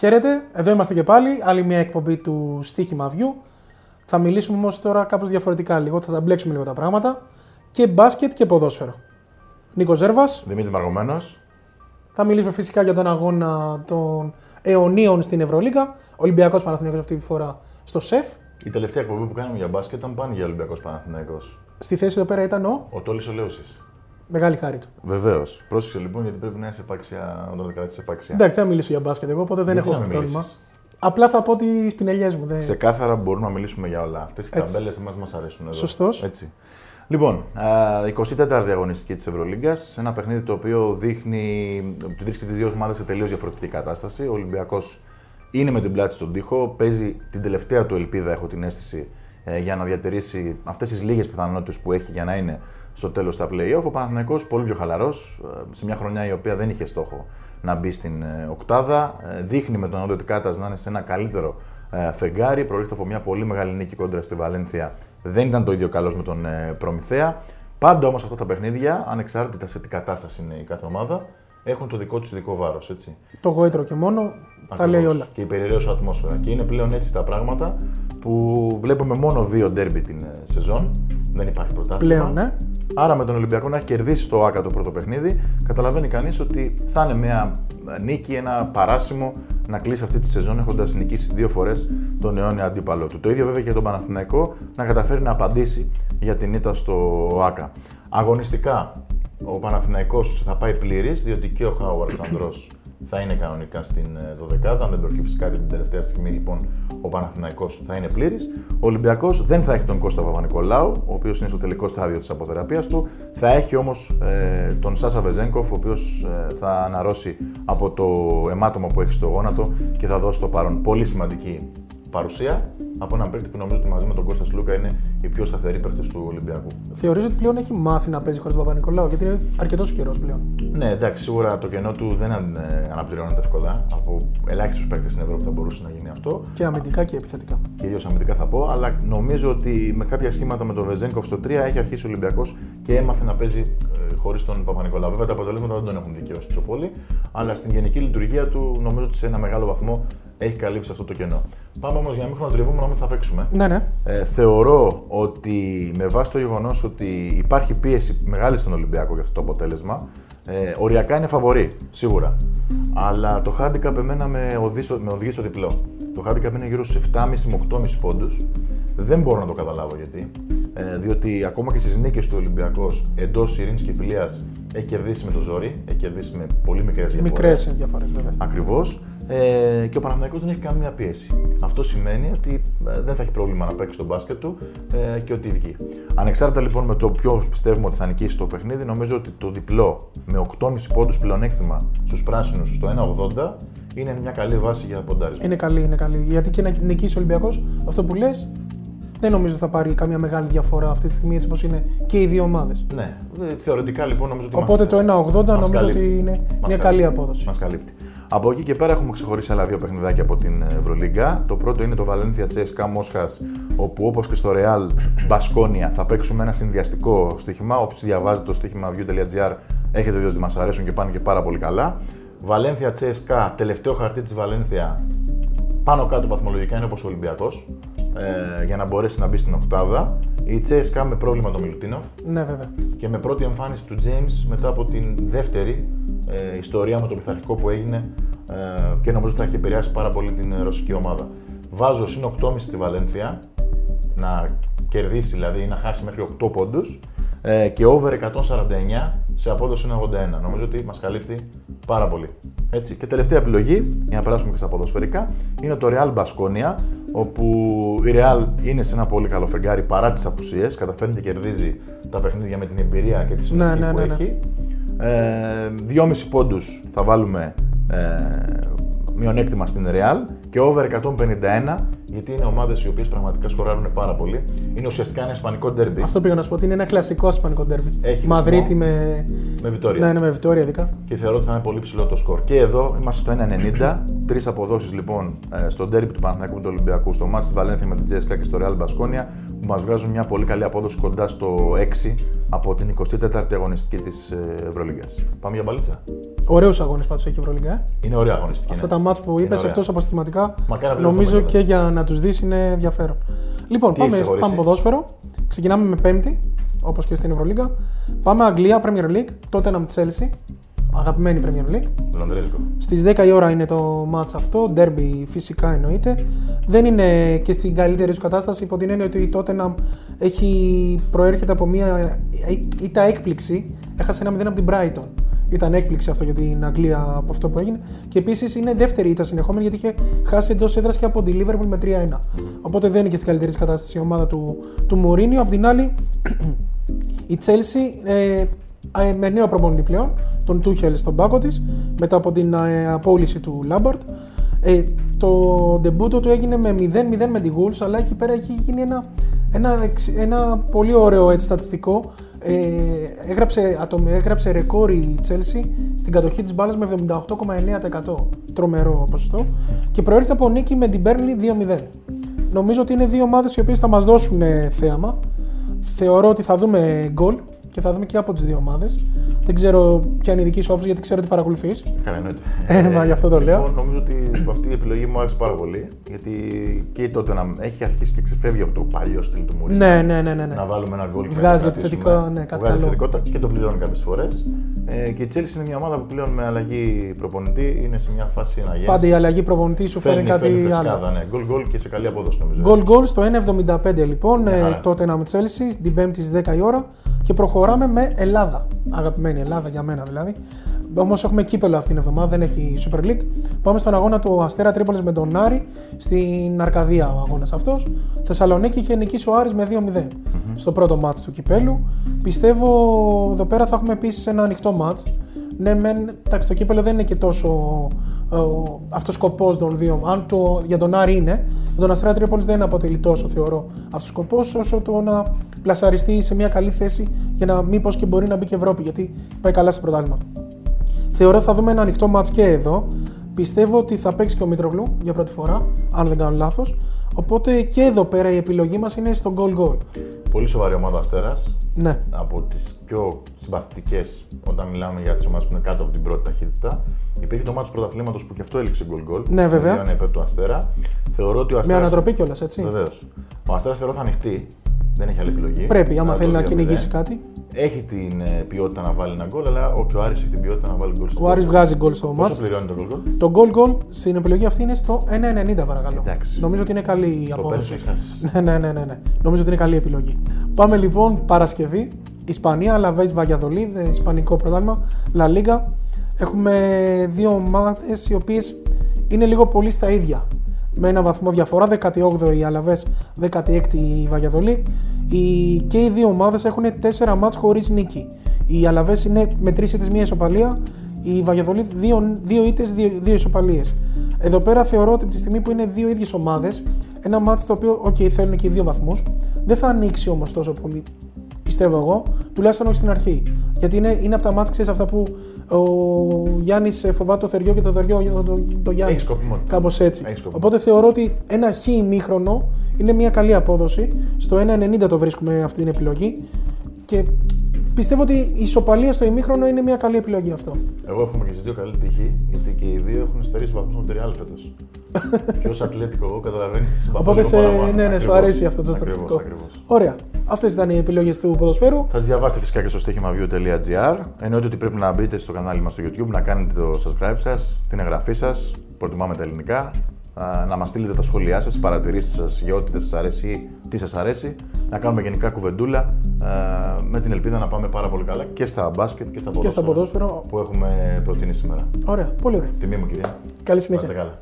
Χαίρετε, εδώ είμαστε και πάλι. Άλλη μια εκπομπή του Στίχημα View. Θα μιλήσουμε όμως τώρα κάπως διαφορετικά λίγο, θα τα μπλέξουμε λίγο τα πράγματα. Και μπάσκετ και ποδόσφαιρο. Νίκος Ζέρβας. Δημήτρης Μαργομένο. Θα μιλήσουμε φυσικά για τον αγώνα των αιωνίων στην Ευρωλίγα. Ολυμπιακός Παναθηναϊκός αυτή τη φορά στο ΣΕΦ. Η τελευταία εκπομπή που κάναμε για μπάσκετ ήταν πάνε για Ολυμπιακός Παναθυναϊκό. Στη θέση εδώ πέρα ήταν ο. Ο Τόλι Ολέουση. Μεγάλη χάρη του. Βεβαίως. Πρόσεξε λοιπόν γιατί πρέπει να είσαι επάξια, να τον κρατήσεις επάξια. Εντάξει, δεν θα μιλήσω για μπάσκετ εγώ, οπότε δεν Γιατί έχω να μην πρόβλημα. μιλήσεις; Απλά θα πω τις πινελιές μου. Δεν... Ξεκάθαρα μπορούμε να μιλήσουμε για όλα. Αυτές οι Έτσι. ταμπέλες εμάς μας αρέσουν εδώ. Σωστός. Έτσι. Λοιπόν, α, 24η αγωνιστική της Ευρωλίγκας. Ένα παιχνίδι το οποίο δείχνει ότι βρίσκεται δύο ομάδες σε τελείως διαφορετική κατάσταση. Ο Ολυμπιακός είναι με την πλάτη στον τοίχο. Παίζει την τελευταία του ελπίδα, έχω την αίσθηση, ε, για να διατηρήσει αυτές τις λίγες πιθανότητες που έχει για να είναι στο τέλος στα playoff. Ο Παναθηναϊκός πολύ πιο χαλαρός, σε μια χρονιά η οποία δεν είχε στόχο να μπει στην ε, οκτάδα. Ε, δείχνει με τον Όντο Κάτας να είναι σε ένα καλύτερο ε, φεγγάρι. Προέρχεται από μια πολύ μεγάλη νίκη κόντρα στη Βαλένθια. Δεν ήταν το ίδιο καλός με τον ε, Προμηθέα. Πάντα όμως αυτά τα παιχνίδια, ανεξάρτητα σε τι κατάσταση είναι η κάθε ομάδα, έχουν το δικό τους ειδικό βάρος. Το γόητρο και μόνο τα λέει όλα. Και η περιραίωση ατμόσφαιρα. Και είναι πλέον έτσι τα πράγματα που βλέπουμε μόνο δύο ντέρμπι την ε, σεζόν. Δεν υπάρχει πρωτάθλημα. Πλέον, ναι. Άρα με τον Ολυμπιακό να έχει κερδίσει το ΆΚΑ το πρώτο παιχνίδι, καταλαβαίνει κανείς ότι θα είναι μια νίκη, ένα παράσημο να κλείσει αυτή τη σεζόν έχοντας νικήσει δύο φορές τον αιώνιο αντίπαλό του. Το ίδιο βέβαια και για τον Παναθηναϊκό να καταφέρει να απαντήσει για την ήττα στο ΆΚΑ. Αγωνιστικά, ο Παναθηναϊκός θα πάει πλήρης, διότι και ο Χάουαρτ Ανδρός θα είναι κανονικά στην ε, 12η. Αν δεν προκύψει κάτι την τελευταία στιγμή, λοιπόν, ο Παναθηναϊκός θα είναι πλήρης. Ο Ολυμπιακός δεν θα έχει τον Κώστα Παπα-Νικολάου, ο οποίος είναι στο τελικό στάδιο της αποθεραπείας του. Θα έχει όμως ε, τον Σάσα Βεζέγκοφ, ο οποίος ε, θα αναρρώσει από το αιμάτωμα που έχει στο γόνατο και θα δώσει το παρόν. Πολύ σημαντική παρουσία από έναν παίκτη που νομίζω ότι μαζί με τον Κώστας Σλούκα είναι οι πιο σταθεροί παίκτε του Ολυμπιακού. Θεωρείς ότι πλέον έχει μάθει να παίζει χωρίς τον Παπα-Νικολάου, γιατί είναι αρκετός καιρός πλέον. Ναι, εντάξει, σίγουρα το κενό του δεν αν- ε, αναπληρώνεται εύκολα. Από ελάχιστου παίκτες στην Ευρώπη θα μπορούσε να γίνει αυτό. Και αμυντικά και επιθετικά. Κυρίως αμυντικά θα πω, αλλά νομίζω ότι με κάποια σχήματα με τον Βεζέγκοφ στο 3 έχει αρχίσει ο Ολυμπιακός και έμαθε να παίζει ε, χωρίς τον Παπα-Νικολάου. Βέβαια τα αποτελέσματα δεν τον έχουν δικαιώσει τόσο πολύ, αλλά στην γενική λειτουργία του νομίζω ότι σε ένα μεγάλο βαθμό έχει καλύψει αυτό το κενό. Πάμε όμως για να μην χρονοτριβούμε να μην θα παίξουμε. Ναι, ναι. Ε, θεωρώ ότι με βάση το γεγονός ότι υπάρχει πίεση μεγάλη στον Ολυμπιακό για αυτό το αποτέλεσμα, ε, οριακά είναι φαβορή, σίγουρα. Αλλά το handicap εμένα με οδηγεί στο, με οδηγεί στο διπλό. Το handicap είναι γύρω στους 7,5 με 8,5 πόντους. Δεν μπορώ να το καταλάβω γιατί. Ε, διότι ακόμα και στις νίκες του Ολυμπιακός εντός ειρήνης και φιλίας έχει κερδίσει με το ζόρι, έχει κερδίσει με πολύ μικρές διαφορές. Μικρές διαφορές βέβαια. Ακριβώς. Ε, και ο Παναθηναϊκός δεν έχει καμία πίεση. Αυτό σημαίνει ότι ε, δεν θα έχει πρόβλημα να παίξει τον μπάσκετ του ε, και ότι βγει. Ανεξάρτητα λοιπόν με το ποιο πιστεύουμε ότι θα νικήσει το παιχνίδι, νομίζω ότι το διπλό με 8,5 πόντους πλεονέκτημα στους πράσινους στο 1,80 είναι μια καλή βάση για ποντάρισμα. Είναι καλή, είναι καλή. Γιατί και να νικήσει ο Ολυμπιακός, αυτό που λες, δεν νομίζω ότι θα πάρει καμία μεγάλη διαφορά αυτή τη στιγμή έτσι όπως είναι και οι δύο ομάδες. Ναι, ε, θεωρητικά λοιπόν νομίζω ότι Οπότε μας, το 1,80 μας νομίζω καλύπτει. ότι είναι Μας μια καλύπτει. καλή απόδοση. Μας καλύπτει. Από εκεί και πέρα έχουμε ξεχωρίσει άλλα δύο παιχνιδάκια από την Ευρωλίγκα. Το πρώτο είναι το Valencia CSKA Μόσχα, όπου όπως και στο Real Μπασκόνια θα παίξουμε ένα συνδυαστικό στοίχημα. Όποιος διαβάζει το στοίχημα view.gr έχετε δει ότι μας αρέσουν και πάνε και πάρα πολύ καλά. Valencia CSKA, τελευταίο χαρτί της Valencia, πάνω κάτω βαθμολογικά είναι όπως ο Ολυμπιακός, ε, για να μπορέσει να μπει στην οκτάδα. Η CSKA με πρόβλημα το Μιλουτίνοφ, Ναι, βέβαια. και με πρώτη εμφάνιση του James μετά από την δεύτερη ε, ιστορία με το πειθαρχικό που έγινε ε, και νομίζω ότι θα έχει επηρεάσει πάρα πολύ την ε, ρωσική ομάδα. Βάζω συν 8,5 στη Βαλένθια, να κερδίσει δηλαδή ή να χάσει μέχρι 8 πόντους ε, και over 149 σε απόδοση 1,81. Νομίζω ότι μας καλύπτει πάρα πολύ. Έτσι. Και τελευταία επιλογή, για να περάσουμε και στα ποδοσφαιρικά, είναι το Real Baskonia, όπου η Real είναι σε ένα πολύ καλό φεγγάρι παρά τις απουσίες. Καταφέρνει και κερδίζει τα παιχνίδια με την εμπειρία και τη συνοχή ναι, που ναι, ναι. έχει. Ε, 2,5 πόντους θα βάλουμε ε, μειονέκτημα στην Real και over 151 γιατί είναι ομάδες οι οποίες πραγματικά σκοράρουν πάρα πολύ. Είναι ουσιαστικά ένα ισπανικό ντέρμπι Αυτό πήγα να σου πω ότι είναι ένα κλασικό ισπανικό ντέρμπι. Έχει Μαδρίτη ρυθμό. με. με Βιτόρια. Ναι, ναι, με Βιτόρια ειδικά. Και θεωρώ ότι θα είναι πολύ ψηλό το σκορ. Και εδώ είμαστε στο 1,90. Τρεις αποδόσεις λοιπόν ε, στο ντέρμπι του Παναθηναϊκού με του Ολυμπιακού, στο μάτι της Βαλένθια με την Τζέσκα και στο Real Μπασκόνια, που μας βγάζουν μια πολύ καλή απόδοση κοντά στο 6 από την 24η αγωνιστική της Ευρωλίγα. Πάμε για μπαλίτσα. Ωραίους αγώνες πάντως έχει η Ευρωλίγκα. Ε. Είναι ωραία αγωνιστική. Αυτά ναι. τα μάτς που Είναι είπες ωραία. εκτός από στοιχηματικά, Μακάρι να νομίζω βλέπουμε και για να τους δεις είναι ενδιαφέρον. Λοιπόν, Τι πάμε, έχεις πάμε χωρίσει; ποδόσφαιρο. Ξεκινάμε με Πέμπτη, όπως και στην Ευρωλίγκα. Πάμε Αγγλία, Premier League, τότε να Chelsea. Αγαπημένη Premier League. Λονδρέζικο. Στις 10 η ώρα είναι το match αυτό. Derby φυσικά εννοείται. Δεν είναι και στην καλύτερη τους κατάσταση υπό την έννοια ότι η Tottenham έχει, προέρχεται από μια ήττα έκπληξη. Έχασε ένα 0 από την Brighton. Ήταν έκπληξη αυτό για την Αγγλία από αυτό που έγινε. Και επίσης είναι δεύτερη ήττα συνεχόμενη γιατί είχε χάσει εντός έδρας και από τη Liverpool με 3-1. Οπότε δεν είναι και στην καλύτερης της κατάστασης η ομάδα του, του Μουρίνιο. Απ' την άλλη, η Chelsea ε, ε, με νέο προπονητή πλέον, τον Τούχελ στον πάγκο της, μετά από την ε, απόλυση του Λάμπαρτ. Ε, το ντεμπούτο του έγινε με 0-0 με τη Wolves, αλλά εκεί πέρα έχει γίνει ένα, ένα, εξ- ένα πολύ ωραίο έτσι, στατιστικό. Ε, έγραψε, ατομ, έγραψε ρεκόρ η Chelsea στην κατοχή της μπάλας με 78,9%. Τρομερό ποσοστό. Και προέρχεται από νίκη με την Burnley 2-0. Νομίζω ότι είναι δύο ομάδες οι οποίες θα μας δώσουν ε, θέαμα. Θεωρώ ότι θα δούμε γκολ και θα δούμε και από τις δύο ομάδες. Δεν ξέρω ποια είναι η δική σου άποψη γιατί ξέρω ότι παρακολουθείς. Καλά, εννοείται. Ε, μα γι' αυτό το λέω. Λοιπόν, νομίζω ότι αυτή η επιλογή μου άρεσε πάρα πολύ. Γιατί και τότε να έχει αρχίσει και ξεφεύγει από το παλιό στυλ του Μουρίνιο. Ναι, ναι, ναι. ναι, ναι. Να βάλουμε ένα γκολ και Βγάζει να το κρατήσουμε. επιθετικό, ναι, κάτι Βγάζει καλό. επιθετικότητα και το πληρώνει κάποιες φορές. Ε, και η Chelsea είναι μια ομάδα που πλέον με αλλαγή προπονητή είναι σε μια φάση αναγέννηση. Πάντα η αλλαγή προπονητή σου φέρνει κάτι άλλο. Ναι. Γκολ γκολ και σε καλή απόδοση νομίζω. Γκολ γκολ στο 1.75 λοιπόν, Μια ε, χαρά. τότε να με Chelsea, την 5η στις 10 η ώρα και προχωράμε με Ελλάδα. Αγαπημένη Ελλάδα για μένα δηλαδή. Όμως έχουμε κύπελο αυτήν την εβδομάδα, δεν έχει Super League. Πάμε στον αγώνα του Αστέρα Τρίπολης με τον Άρη στην Αρκαδία ο αγώνας αυτός. Θεσσαλονίκη είχε νικήσει ο Άρης με 2-0 στο πρώτο μάτς του κυπέλου. Πιστεύω εδώ πέρα θα έχουμε επίσης ένα ανοιχτό μάτς. Ναι, μεν, εντάξει, το κύπελο δεν είναι και τόσο ε, αυτός σκοπός των δύο. Αν το, για τον Άρη είναι, για τον Αστέρα Τρίπολης δεν αποτελεί τόσο, θεωρώ, αυτός σκοπός, όσο το να πλασαριστεί σε μια καλή θέση για να μήπω και μπορεί να μπει και Ευρώπη, γιατί πάει καλά στο πρωτάθλημα. Θεωρώ θα δούμε ένα ανοιχτό μάτς και εδώ. Πιστεύω ότι θα παίξει και ο Μήτρογλου για πρώτη φορά, αν δεν κάνω λάθος. Οπότε και εδώ πέρα η επιλογή μας είναι στο goal goal. Πολύ σοβαρή ομάδα Αστέρας. Ναι. Από τις πιο συμπαθητικές όταν μιλάμε για τις ομάδες που είναι κάτω από την πρώτη ταχύτητα. Υπήρχε το μάτι του πρωταθλήματος που και αυτό έληξε γκολ γκολ. Ναι, βέβαια. Είναι υπέρ του Αστέρα. Θεωρώ ότι ο Με Αστέρας... ανατροπή κιόλας, έτσι. Βεβαίως. Ο Αστέρας θεωρώ θα ανοιχτεί. Δεν έχει άλλη επιλογή. Πρέπει, άμα Να θέλει το να 2-0. κυνηγήσει κάτι. Έχει την ε, ποιότητα να βάλει ένα γκολ, αλλά ο, και ο Άρης έχει την ποιότητα να βάλει γκολ στο Ο Άρης γκολ. βγάζει γκολ στο Πόσο μάτς. πληρώνει το γκολ γκολ. Το goal goal στην επιλογή αυτή είναι στο 1,90 παρακαλώ. Εντάξει. Νομίζω ότι είναι καλή η Το απόδοση. παίρνεις, έχεις χάσει. Ναι, ναι, ναι, ναι, ναι. Νομίζω ότι είναι καλή επιλογή. Πάμε λοιπόν Παρασκευή. Ισπανία, Λαβέζ Βαγιαδολίδ, Ισπανικό πρωτάθλημα, La Liga. Έχουμε δύο ομάδες οι οποίες είναι λίγο πολύ στα ίδια. Με ένα βαθμό διαφορά, 18η η Αλαβές, 16η η Βαγιαδολή. Οι, και οι δύο ομάδες έχουν 4 μάτς χωρίς νίκη. Η Αλαβές είναι με 3 ήττες, μία ισοπαλία. Η Βαγιαδολίδ 2 ήττες, 2 ισοπαλίες. Εδώ πέρα θεωρώ ότι από τη στιγμή που είναι δύο ίδιες ομάδες, ένα μάτς το οποίο, οκ, θέλουν και οι δύο βαθμούς, δεν θα ανοίξει όμως τόσο πολύ πιστεύω εγώ, τουλάχιστον όχι στην αρχή. Γιατί είναι, είναι από τα ματς ξέρεις, αυτά που ο Γιάννης φοβάται το θεριό και το θεριό το, το, το Γιάννη. Έχεις σκοπιμότητα. Κάπως έτσι. Έχεις σκοπιμότητα. Οπότε θεωρώ ότι ένα χ ημίχρονο είναι μια καλή απόδοση. Στο 1,90 το βρίσκουμε αυτή την επιλογή. Και πιστεύω ότι η ισοπαλία στο ημίχρονο είναι μια καλή επιλογή αυτό. Εγώ έχουμε και στι δύο καλή τύχη, γιατί και οι δύο έχουν στερήσει βαθμούς από το Real φέτος. και ως Ατλέτικο, εγώ καταλαβαίνεις τι συμπαθώ Οπότε λίγο σε, παραπάνω. ναι, ναι, σου Ακριβώς. αρέσει αυτό το Ακριβώς, στατιστικό. ακριβώς. Ωραία. Αυτές ήταν οι επιλογές του ποδοσφαίρου. Θα τις διαβάσετε φυσικά και στο στοίχημaview.gr. Εννοείται ότι πρέπει να μπείτε στο κανάλι μας στο YouTube, να κάνετε το subscribe σας, την εγγραφή σας. Προτιμάμε τα ελληνικά. Α, Να μας στείλετε τα σχόλιά σας, τις παρατηρήσεις σας για ό,τι δεν σας αρέσει ή τι σας αρέσει. Να κάνουμε γενικά κουβεντούλα α, με την ελπίδα να πάμε πάρα πολύ καλά και στα μπάσκετ και στα ποδόσφαιρα Και στα ποδόσφαιρο. που έχουμε προτείνει σήμερα. Ωραία. Πολύ ωραία. Τιμή μου, κυρία. Καλή Να είστε συνέχεια. καλά.